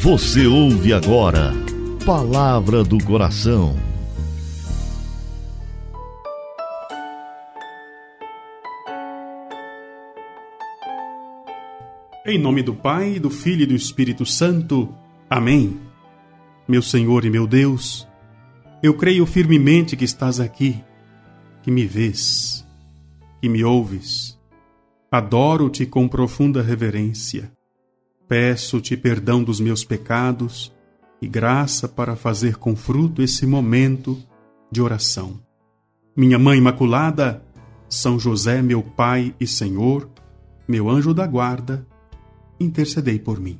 Você ouve agora Palavra do Coração. Em nome do Pai, do Filho e do Espírito Santo. Amém. Meu Senhor e meu Deus, eu creio firmemente que estás aqui, que me vês, que me ouves. Adoro-te com profunda reverência. Peço-te perdão dos meus pecados e graça para fazer com fruto esse momento de oração. Minha Mãe Imaculada, São José, meu Pai e Senhor, meu anjo da guarda, intercedei por mim.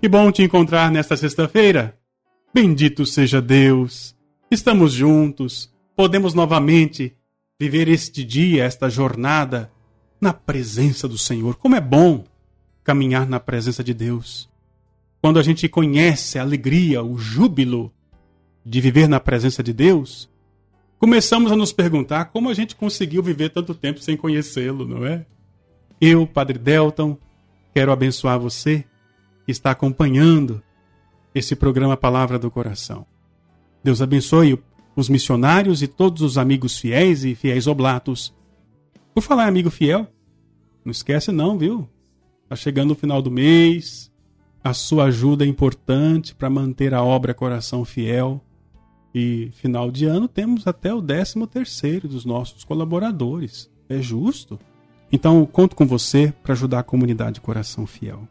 Que bom te encontrar nesta sexta-feira. Bendito seja Deus. Estamos juntos podemos novamente viver este dia, esta jornada, na presença do Senhor. Como é bom caminhar na presença de Deus. Quando a gente conhece a alegria, o júbilo de viver na presença de Deus, começamos a nos perguntar como a gente conseguiu viver tanto tempo sem conhecê-lo, não é? Eu, Padre Delton, quero abençoar você que está acompanhando esse programa Palavra do Coração. Deus abençoe os missionários e todos os amigos fiéis e fiéis oblatos. Por falar amigo fiel, não esquece não, viu? Tá chegando o final do mês, a sua ajuda é importante para manter a obra Coração Fiel. E final de ano temos até o 13 terceiro dos nossos colaboradores. É justo? Então, conto com você para ajudar a comunidade Coração Fiel.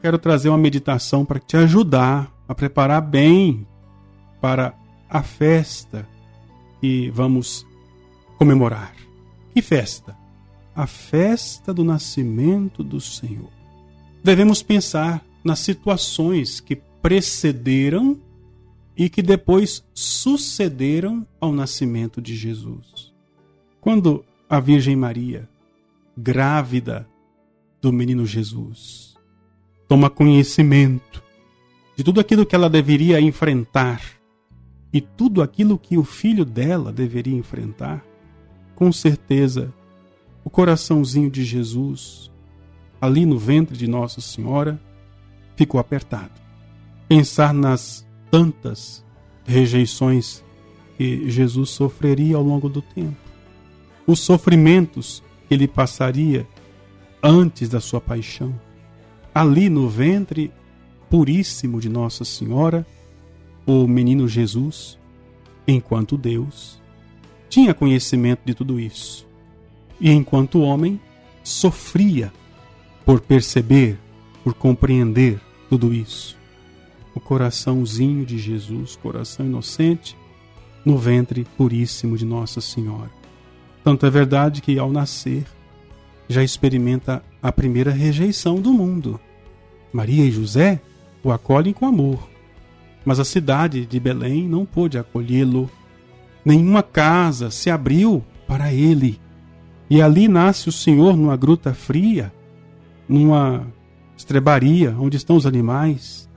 Quero trazer uma meditação para te ajudar a preparar bem para a festa que vamos comemorar. Que festa? A festa do nascimento do Senhor. Devemos pensar nas situações que precederam e que depois sucederam ao nascimento de Jesus. Quando a Virgem Maria, grávida do menino Jesus, toma conhecimento de tudo aquilo que ela deveria enfrentar e tudo aquilo que o filho dela deveria enfrentar, com certeza o coraçãozinho de Jesus, ali no ventre de Nossa Senhora, ficou apertado. Pensar nas tantas rejeições que Jesus sofreria ao longo do tempo, os sofrimentos que ele passaria antes da sua paixão, ali no ventre puríssimo de Nossa Senhora, o menino Jesus, enquanto Deus, tinha conhecimento de tudo isso. E enquanto homem, sofria por perceber, por compreender tudo isso. O coraçãozinho de Jesus, coração inocente, no ventre puríssimo de Nossa Senhora. Tanto é verdade que ao nascer já experimenta a primeira rejeição do mundo. Maria e José o acolhem com amor, mas a cidade de Belém não pôde acolhê-lo. Nenhuma casa se abriu para ele. E ali nasce o Senhor numa gruta fria, numa estrebaria onde estão os animais.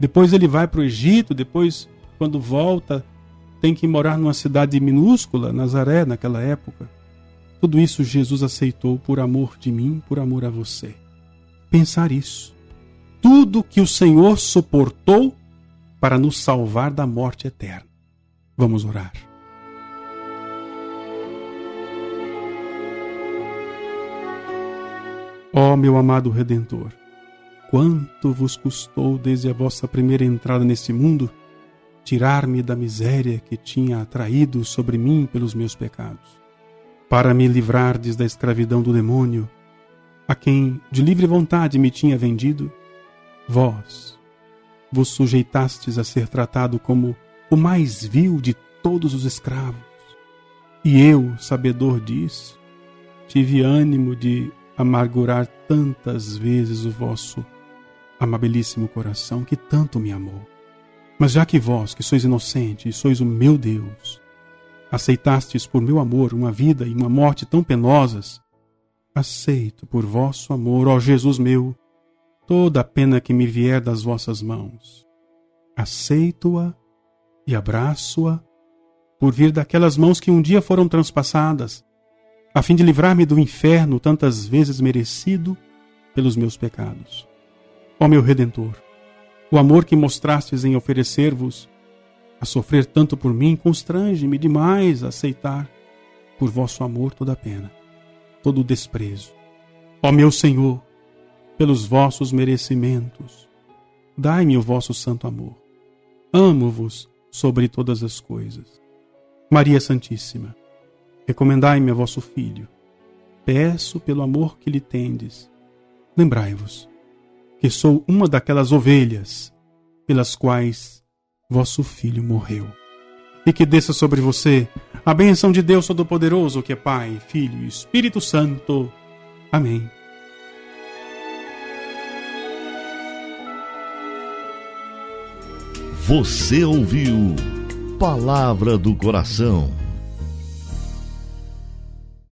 Depois ele vai para o Egito, depois, quando volta, tem que morar numa cidade minúscula, Nazaré, naquela época. Tudo isso Jesus aceitou por amor de mim, por amor a você. Pensar isso tudo que o Senhor suportou para nos salvar da morte eterna. Vamos orar. Ó oh, meu amado Redentor, quanto vos custou desde a vossa primeira entrada nesse mundo tirar-me da miséria que tinha atraído sobre mim pelos meus pecados, para me livrardes da escravidão do demônio, a quem de livre vontade me tinha vendido Vós vos sujeitastes a ser tratado como o mais vil de todos os escravos. E eu, sabedor disso, tive ânimo de amargurar tantas vezes o vosso amabilíssimo coração que tanto me amou. Mas já que vós, que sois inocente e sois o meu Deus, aceitastes por meu amor uma vida e uma morte tão penosas, aceito por vosso amor, ó Jesus meu, toda a pena que me vier das vossas mãos. Aceito-a e abraço-a por vir daquelas mãos que um dia foram transpassadas, a fim de livrar-me do inferno tantas vezes merecido pelos meus pecados. Ó meu Redentor, o amor que mostrastes em oferecer-vos a sofrer tanto por mim constrange-me demais a aceitar por vosso amor toda a pena, todo o desprezo. Ó meu Senhor, pelos vossos merecimentos, dai-me o vosso santo amor. Amo-vos sobre todas as coisas. Maria Santíssima, recomendai-me a vosso Filho. Peço pelo amor que lhe tendes. Lembrai-vos que sou uma daquelas ovelhas pelas quais vosso Filho morreu. E que desça sobre você a benção de Deus Todo-Poderoso, que é Pai, Filho e Espírito Santo. Amém. Você ouviu Palavra do Coração